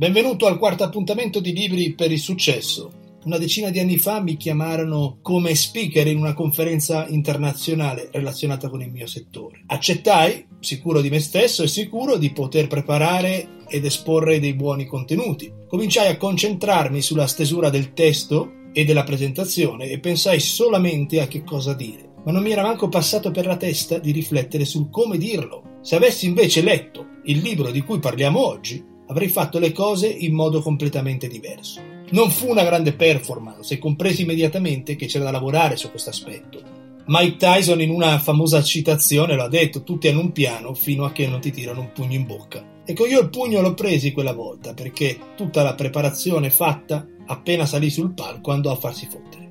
Benvenuto al quarto appuntamento di Libri per il Successo. Una decina di anni fa mi chiamarono come speaker in una conferenza internazionale relazionata con il mio settore. Accettai, sicuro di me stesso e sicuro di poter preparare ed esporre dei buoni contenuti. Cominciai a concentrarmi sulla stesura del testo e della presentazione e pensai solamente a che cosa dire. Ma non mi era manco passato per la testa di riflettere sul come dirlo. Se avessi invece letto il libro di cui parliamo oggi, avrei fatto le cose in modo completamente diverso. Non fu una grande performance e compresi immediatamente che c'era da lavorare su questo aspetto. Mike Tyson in una famosa citazione lo ha detto, tutti hanno un piano fino a che non ti tirano un pugno in bocca. Ecco, io il pugno l'ho presi quella volta perché tutta la preparazione fatta appena salì sul palco andò a farsi fottere.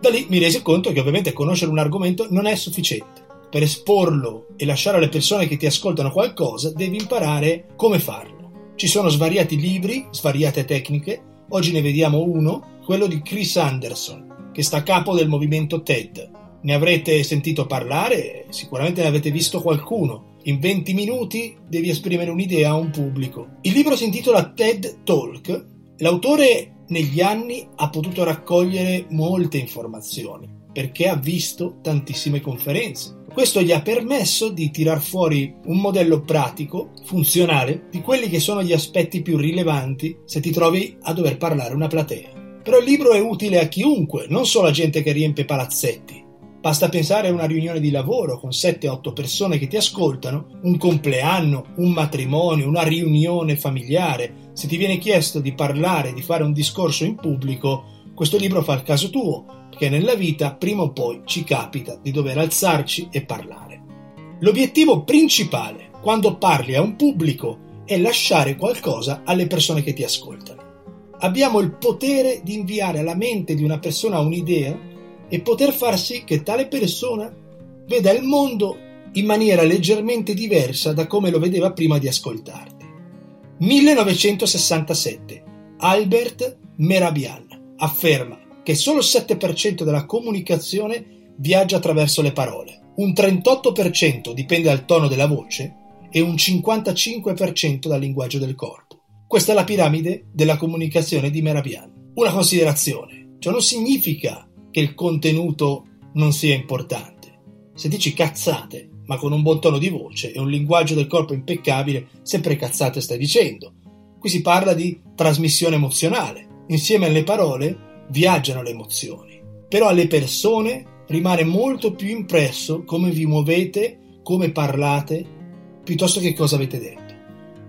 Da lì mi resi conto che ovviamente conoscere un argomento non è sufficiente. Per esporlo e lasciare alle persone che ti ascoltano qualcosa, devi imparare come farlo. Ci sono svariati libri, svariate tecniche. Oggi ne vediamo uno, quello di Chris Anderson, che sta a capo del movimento TED. Ne avrete sentito parlare, sicuramente ne avete visto qualcuno. In 20 minuti devi esprimere un'idea a un pubblico. Il libro si intitola TED Talk. L'autore negli anni ha potuto raccogliere molte informazioni perché ha visto tantissime conferenze questo gli ha permesso di tirar fuori un modello pratico, funzionale, di quelli che sono gli aspetti più rilevanti se ti trovi a dover parlare una platea. Però il libro è utile a chiunque, non solo a gente che riempie palazzetti. Basta pensare a una riunione di lavoro con 7-8 persone che ti ascoltano, un compleanno, un matrimonio, una riunione familiare. Se ti viene chiesto di parlare, di fare un discorso in pubblico, questo libro fa il caso tuo che nella vita prima o poi ci capita di dover alzarci e parlare. L'obiettivo principale quando parli a un pubblico è lasciare qualcosa alle persone che ti ascoltano. Abbiamo il potere di inviare alla mente di una persona un'idea e poter far sì che tale persona veda il mondo in maniera leggermente diversa da come lo vedeva prima di ascoltarti. 1967 Albert Merabian afferma che solo il 7% della comunicazione viaggia attraverso le parole, un 38% dipende dal tono della voce e un 55% dal linguaggio del corpo. Questa è la piramide della comunicazione di Merabian. Una considerazione, ciò non significa che il contenuto non sia importante. Se dici cazzate, ma con un buon tono di voce e un linguaggio del corpo impeccabile, sempre cazzate stai dicendo. Qui si parla di trasmissione emozionale. Insieme alle parole viaggiano le emozioni, però alle persone rimane molto più impresso come vi muovete, come parlate, piuttosto che cosa avete detto.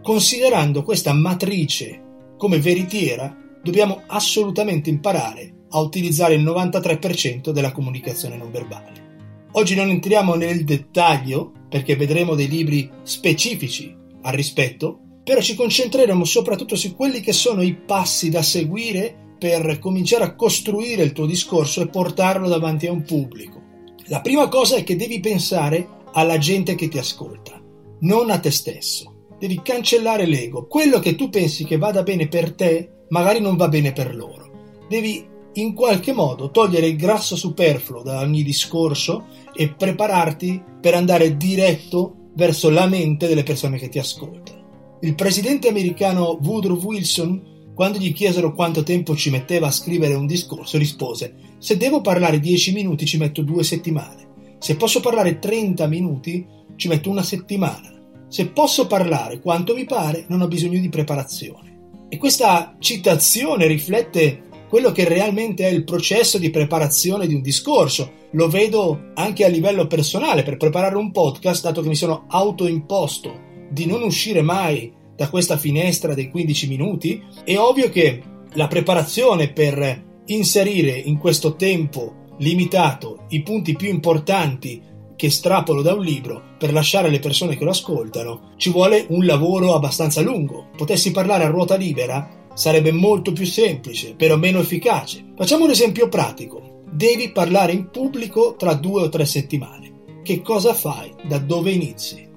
Considerando questa matrice come veritiera, dobbiamo assolutamente imparare a utilizzare il 93% della comunicazione non verbale. Oggi non entriamo nel dettaglio perché vedremo dei libri specifici al rispetto, però ci concentreremo soprattutto su quelli che sono i passi da seguire per cominciare a costruire il tuo discorso e portarlo davanti a un pubblico. La prima cosa è che devi pensare alla gente che ti ascolta, non a te stesso. Devi cancellare l'ego. Quello che tu pensi che vada bene per te, magari non va bene per loro. Devi in qualche modo togliere il grasso superfluo da ogni discorso e prepararti per andare diretto verso la mente delle persone che ti ascoltano. Il presidente americano Woodrow Wilson quando gli chiesero quanto tempo ci metteva a scrivere un discorso, rispose: Se devo parlare 10 minuti ci metto due settimane. Se posso parlare 30 minuti ci metto una settimana. Se posso parlare quanto mi pare, non ho bisogno di preparazione. E questa citazione riflette quello che realmente è il processo di preparazione di un discorso. Lo vedo anche a livello personale per preparare un podcast, dato che mi sono autoimposto di non uscire mai da questa finestra dei 15 minuti, è ovvio che la preparazione per inserire in questo tempo limitato i punti più importanti che strapolo da un libro per lasciare alle persone che lo ascoltano, ci vuole un lavoro abbastanza lungo. Potessi parlare a ruota libera sarebbe molto più semplice, però meno efficace. Facciamo un esempio pratico. Devi parlare in pubblico tra due o tre settimane. Che cosa fai? Da dove inizi?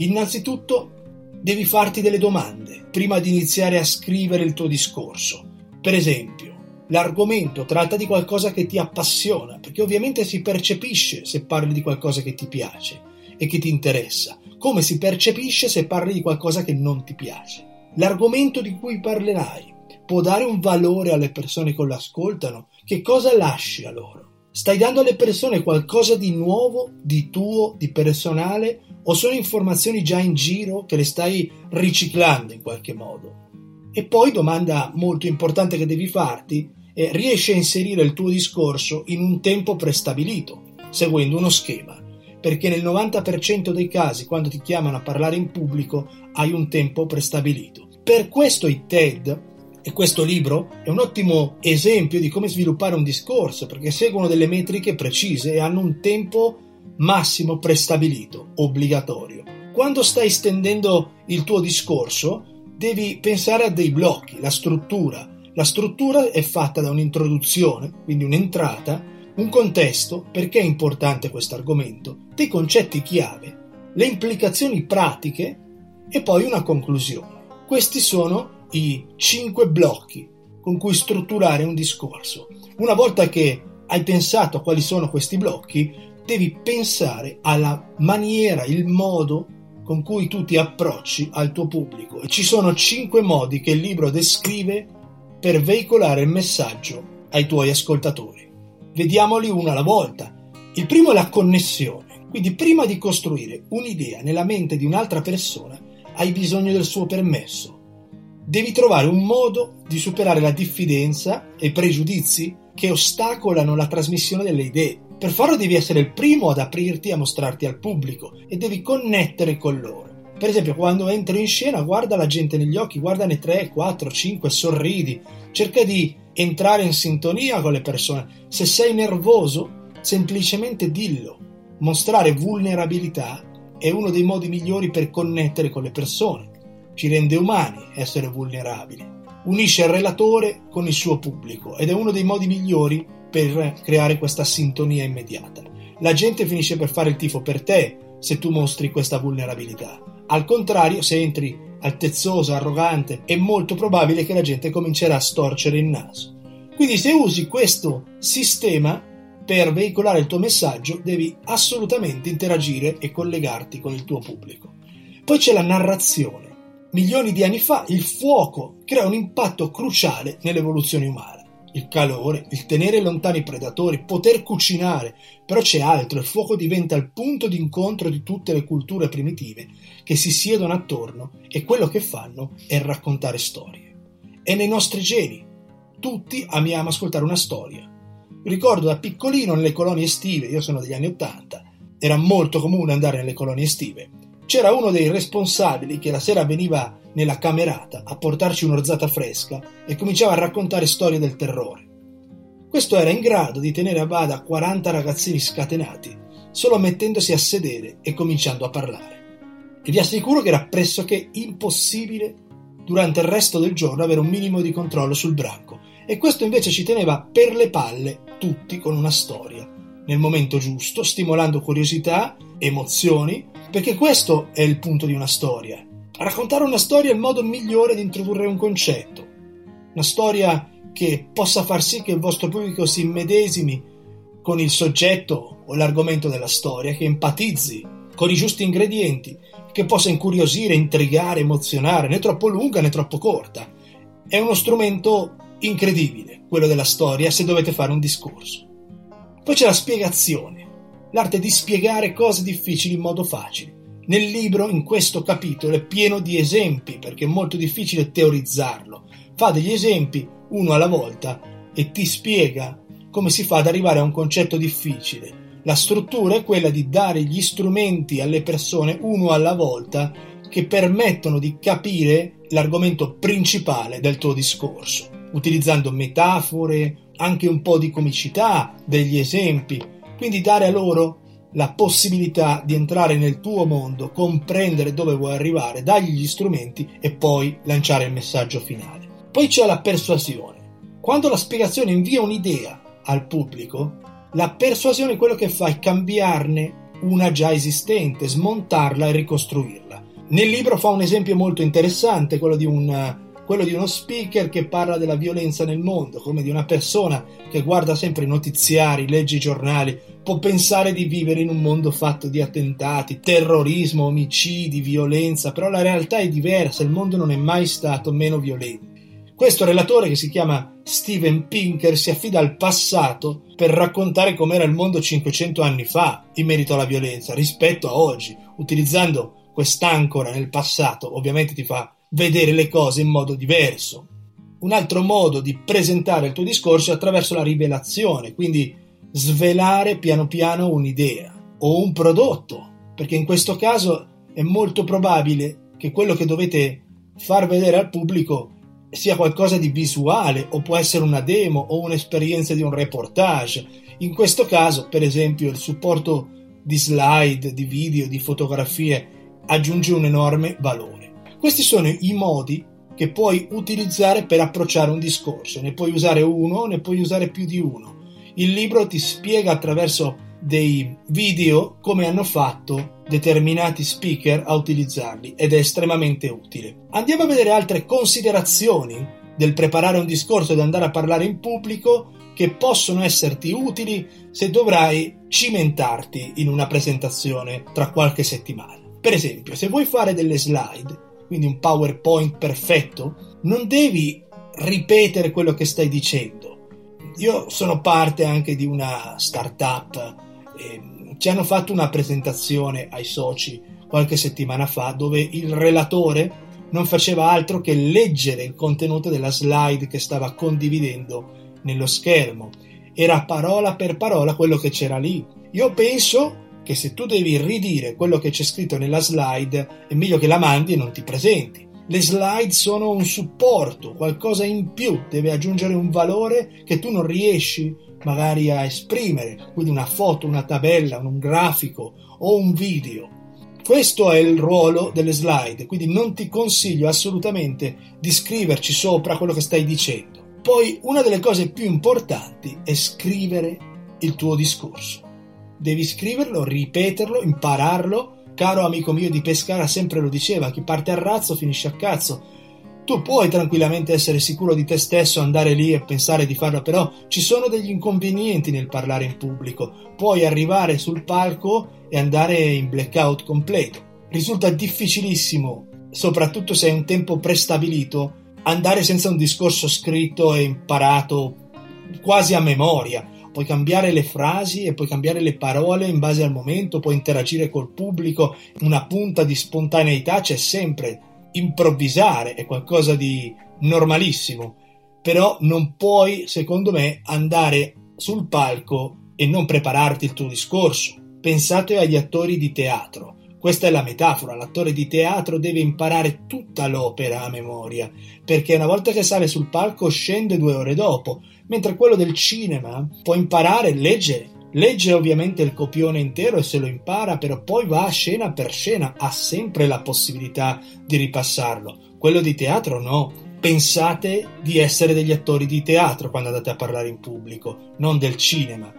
Innanzitutto devi farti delle domande prima di iniziare a scrivere il tuo discorso. Per esempio, l'argomento tratta di qualcosa che ti appassiona, perché ovviamente si percepisce se parli di qualcosa che ti piace e che ti interessa, come si percepisce se parli di qualcosa che non ti piace. L'argomento di cui parlerai può dare un valore alle persone che lo ascoltano? Che cosa lasci a loro? Stai dando alle persone qualcosa di nuovo, di tuo, di personale o sono informazioni già in giro che le stai riciclando in qualche modo? E poi domanda molto importante che devi farti è riesci a inserire il tuo discorso in un tempo prestabilito, seguendo uno schema, perché nel 90% dei casi quando ti chiamano a parlare in pubblico hai un tempo prestabilito. Per questo i TED e questo libro è un ottimo esempio di come sviluppare un discorso, perché seguono delle metriche precise e hanno un tempo massimo prestabilito, obbligatorio. Quando stai stendendo il tuo discorso, devi pensare a dei blocchi, la struttura. La struttura è fatta da un'introduzione, quindi un'entrata, un contesto, perché è importante questo argomento, dei concetti chiave, le implicazioni pratiche e poi una conclusione. Questi sono i cinque blocchi con cui strutturare un discorso. Una volta che hai pensato a quali sono questi blocchi, devi pensare alla maniera, il modo con cui tu ti approcci al tuo pubblico. E ci sono cinque modi che il libro descrive per veicolare il messaggio ai tuoi ascoltatori. Vediamoli uno alla volta. Il primo è la connessione. Quindi prima di costruire un'idea nella mente di un'altra persona, hai bisogno del suo permesso devi trovare un modo di superare la diffidenza e i pregiudizi che ostacolano la trasmissione delle idee. Per farlo devi essere il primo ad aprirti e a mostrarti al pubblico e devi connettere con loro. Per esempio, quando entri in scena, guarda la gente negli occhi, guardane 3, 4, 5, sorridi, cerca di entrare in sintonia con le persone. Se sei nervoso, semplicemente dillo. Mostrare vulnerabilità è uno dei modi migliori per connettere con le persone ci rende umani essere vulnerabili, unisce il relatore con il suo pubblico ed è uno dei modi migliori per creare questa sintonia immediata. La gente finisce per fare il tifo per te se tu mostri questa vulnerabilità. Al contrario, se entri altezzoso, arrogante, è molto probabile che la gente comincerà a storcere il naso. Quindi se usi questo sistema per veicolare il tuo messaggio, devi assolutamente interagire e collegarti con il tuo pubblico. Poi c'è la narrazione milioni di anni fa il fuoco crea un impatto cruciale nell'evoluzione umana. Il calore, il tenere lontani i predatori, poter cucinare, però c'è altro, il fuoco diventa il punto d'incontro di tutte le culture primitive che si siedono attorno e quello che fanno è raccontare storie. È nei nostri geni. Tutti amiamo ascoltare una storia. Ricordo da piccolino nelle colonie estive, io sono degli anni Ottanta, era molto comune andare nelle colonie estive c'era uno dei responsabili che la sera veniva nella camerata a portarci un'orzata fresca e cominciava a raccontare storie del terrore. Questo era in grado di tenere a bada 40 ragazzini scatenati solo mettendosi a sedere e cominciando a parlare. E vi assicuro che era pressoché impossibile durante il resto del giorno avere un minimo di controllo sul branco e questo invece ci teneva per le palle tutti con una storia, nel momento giusto, stimolando curiosità, emozioni perché questo è il punto di una storia. Raccontare una storia è il modo migliore di introdurre un concetto. Una storia che possa far sì che il vostro pubblico si immedesimi con il soggetto o l'argomento della storia, che empatizzi con i giusti ingredienti, che possa incuriosire, intrigare, emozionare, né troppo lunga né troppo corta. È uno strumento incredibile, quello della storia, se dovete fare un discorso. Poi c'è la spiegazione l'arte di spiegare cose difficili in modo facile. Nel libro, in questo capitolo, è pieno di esempi perché è molto difficile teorizzarlo. Fa degli esempi uno alla volta e ti spiega come si fa ad arrivare a un concetto difficile. La struttura è quella di dare gli strumenti alle persone uno alla volta che permettono di capire l'argomento principale del tuo discorso, utilizzando metafore, anche un po' di comicità, degli esempi, quindi dare a loro la possibilità di entrare nel tuo mondo, comprendere dove vuoi arrivare, dargli gli strumenti e poi lanciare il messaggio finale. Poi c'è la persuasione. Quando la spiegazione invia un'idea al pubblico, la persuasione è quello che fa è cambiarne una già esistente, smontarla e ricostruirla. Nel libro fa un esempio molto interessante, quello di un quello di uno speaker che parla della violenza nel mondo, come di una persona che guarda sempre i notiziari, legge i giornali, può pensare di vivere in un mondo fatto di attentati, terrorismo, omicidi, violenza, però la realtà è diversa, il mondo non è mai stato meno violento. Questo relatore, che si chiama Steven Pinker, si affida al passato per raccontare com'era il mondo 500 anni fa in merito alla violenza rispetto a oggi, utilizzando quest'ancora nel passato, ovviamente ti fa vedere le cose in modo diverso. Un altro modo di presentare il tuo discorso è attraverso la rivelazione, quindi svelare piano piano un'idea o un prodotto, perché in questo caso è molto probabile che quello che dovete far vedere al pubblico sia qualcosa di visuale o può essere una demo o un'esperienza di un reportage. In questo caso, per esempio, il supporto di slide, di video, di fotografie aggiunge un enorme valore. Questi sono i modi che puoi utilizzare per approcciare un discorso. Ne puoi usare uno, ne puoi usare più di uno. Il libro ti spiega attraverso dei video come hanno fatto determinati speaker a utilizzarli ed è estremamente utile. Andiamo a vedere altre considerazioni del preparare un discorso ed andare a parlare in pubblico che possono esserti utili se dovrai cimentarti in una presentazione tra qualche settimana. Per esempio, se vuoi fare delle slide quindi un PowerPoint perfetto, non devi ripetere quello che stai dicendo. Io sono parte anche di una startup e ci hanno fatto una presentazione ai soci qualche settimana fa dove il relatore non faceva altro che leggere il contenuto della slide che stava condividendo nello schermo. Era parola per parola quello che c'era lì. Io penso che se tu devi ridire quello che c'è scritto nella slide, è meglio che la mandi e non ti presenti. Le slide sono un supporto, qualcosa in più, deve aggiungere un valore che tu non riesci magari a esprimere, quindi una foto, una tabella, un grafico o un video. Questo è il ruolo delle slide, quindi non ti consiglio assolutamente di scriverci sopra quello che stai dicendo. Poi una delle cose più importanti è scrivere il tuo discorso. Devi scriverlo, ripeterlo, impararlo. Caro amico mio di Pescara sempre lo diceva, chi parte a razzo finisce a cazzo. Tu puoi tranquillamente essere sicuro di te stesso, andare lì e pensare di farlo, però ci sono degli inconvenienti nel parlare in pubblico. Puoi arrivare sul palco e andare in blackout completo. Risulta difficilissimo, soprattutto se hai un tempo prestabilito, andare senza un discorso scritto e imparato quasi a memoria puoi cambiare le frasi e puoi cambiare le parole in base al momento, puoi interagire col pubblico, una punta di spontaneità c'è sempre. Improvvisare è qualcosa di normalissimo, però non puoi, secondo me, andare sul palco e non prepararti il tuo discorso. Pensate agli attori di teatro. Questa è la metafora, l'attore di teatro deve imparare tutta l'opera a memoria, perché una volta che sale sul palco scende due ore dopo, mentre quello del cinema può imparare, legge, legge ovviamente il copione intero e se lo impara, però poi va scena per scena, ha sempre la possibilità di ripassarlo. Quello di teatro no. Pensate di essere degli attori di teatro quando andate a parlare in pubblico, non del cinema.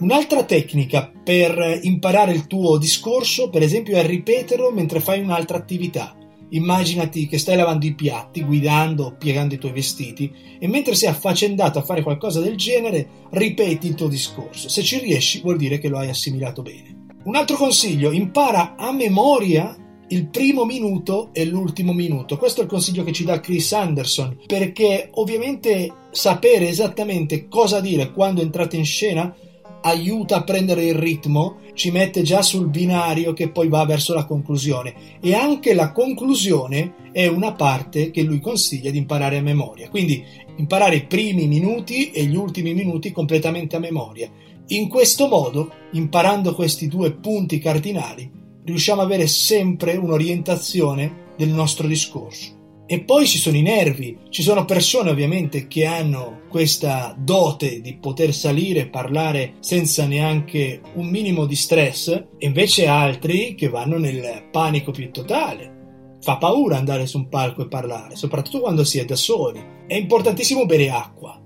Un'altra tecnica per imparare il tuo discorso, per esempio, è ripeterlo mentre fai un'altra attività. Immaginati che stai lavando i piatti, guidando piegando i tuoi vestiti e mentre sei affaccendato a fare qualcosa del genere, ripeti il tuo discorso. Se ci riesci vuol dire che lo hai assimilato bene. Un altro consiglio, impara a memoria il primo minuto e l'ultimo minuto. Questo è il consiglio che ci dà Chris Anderson, perché ovviamente sapere esattamente cosa dire quando entrate in scena aiuta a prendere il ritmo, ci mette già sul binario che poi va verso la conclusione e anche la conclusione è una parte che lui consiglia di imparare a memoria. Quindi imparare i primi minuti e gli ultimi minuti completamente a memoria. In questo modo, imparando questi due punti cardinali, riusciamo ad avere sempre un'orientazione del nostro discorso. E poi ci sono i nervi, ci sono persone ovviamente che hanno questa dote di poter salire e parlare senza neanche un minimo di stress, e invece altri che vanno nel panico più totale. Fa paura andare su un palco e parlare, soprattutto quando si è da soli. È importantissimo bere acqua.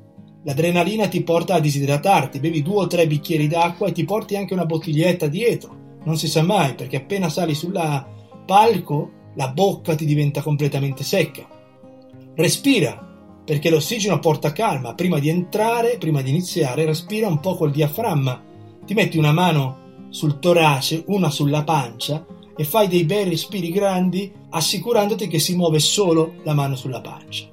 L'adrenalina ti porta a disidratarti, bevi due o tre bicchieri d'acqua e ti porti anche una bottiglietta dietro. Non si sa mai, perché appena sali sul palco la bocca ti diventa completamente secca. Respira, perché l'ossigeno porta calma. Prima di entrare, prima di iniziare, respira un po' col diaframma. ti metti una mano sul torace, una sulla pancia e fai dei bei respiri grandi assicurandoti che si muove solo la mano sulla pancia.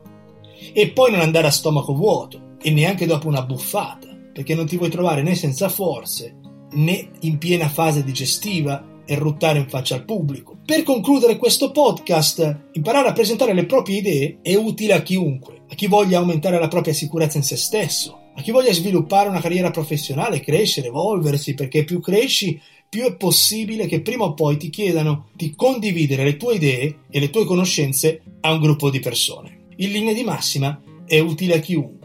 E poi non andare a stomaco vuoto e neanche dopo una buffata, perché non ti vuoi trovare né senza forze né in piena fase digestiva e ruttare in faccia al pubblico. Per concludere questo podcast, imparare a presentare le proprie idee è utile a chiunque, a chi voglia aumentare la propria sicurezza in se stesso, a chi voglia sviluppare una carriera professionale, crescere, evolversi, perché più cresci, più è possibile che prima o poi ti chiedano di condividere le tue idee e le tue conoscenze a un gruppo di persone. In linea di massima è utile a chiunque.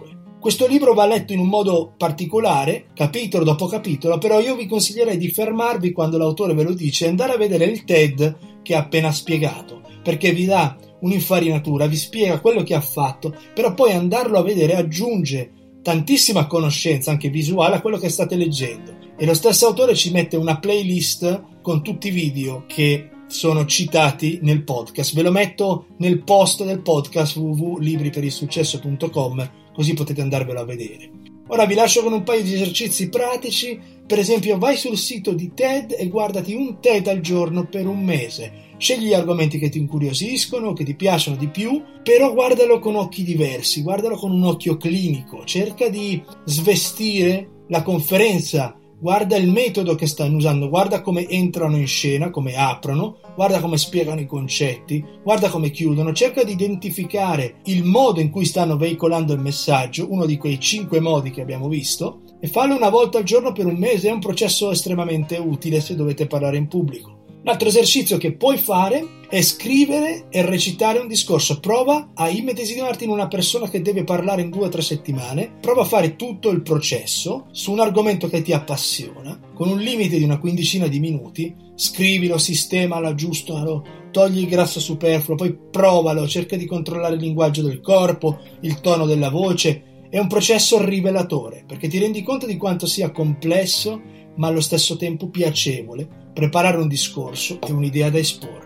Questo libro va letto in un modo particolare, capitolo dopo capitolo, però io vi consiglierei di fermarvi quando l'autore ve lo dice e andare a vedere il TED che ha appena spiegato, perché vi dà un'infarinatura, vi spiega quello che ha fatto, però poi andarlo a vedere aggiunge tantissima conoscenza, anche visuale, a quello che state leggendo. E lo stesso autore ci mette una playlist con tutti i video che sono citati nel podcast. Ve lo metto nel post del podcast www.libriperilsuccesso.com così potete andarvelo a vedere. Ora vi lascio con un paio di esercizi pratici, per esempio vai sul sito di TED e guardati un TED al giorno per un mese. Scegli gli argomenti che ti incuriosiscono, che ti piacciono di più, però guardalo con occhi diversi, guardalo con un occhio clinico, cerca di svestire la conferenza guarda il metodo che stanno usando, guarda come entrano in scena, come aprono, guarda come spiegano i concetti, guarda come chiudono, cerca di identificare il modo in cui stanno veicolando il messaggio, uno di quei cinque modi che abbiamo visto, e fallo una volta al giorno per un mese, è un processo estremamente utile se dovete parlare in pubblico. L'altro esercizio che puoi fare è scrivere e recitare un discorso. Prova a immedesimarti in una persona che deve parlare in due o tre settimane. Prova a fare tutto il processo su un argomento che ti appassiona, con un limite di una quindicina di minuti. Scrivilo, sistemalo, aggiustalo, togli il grasso superfluo, poi provalo, cerca di controllare il linguaggio del corpo, il tono della voce. È un processo rivelatore perché ti rendi conto di quanto sia complesso ma allo stesso tempo piacevole preparare un discorso e un'idea da esporre.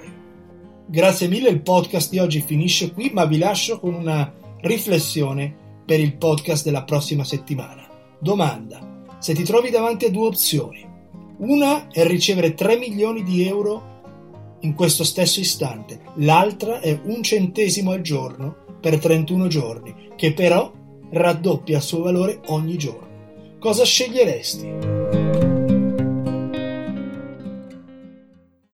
Grazie mille, il podcast di oggi finisce qui, ma vi lascio con una riflessione per il podcast della prossima settimana. Domanda: se ti trovi davanti a due opzioni, una è ricevere 3 milioni di euro in questo stesso istante, l'altra è un centesimo al giorno per 31 giorni, che però raddoppia il suo valore ogni giorno. Cosa sceglieresti?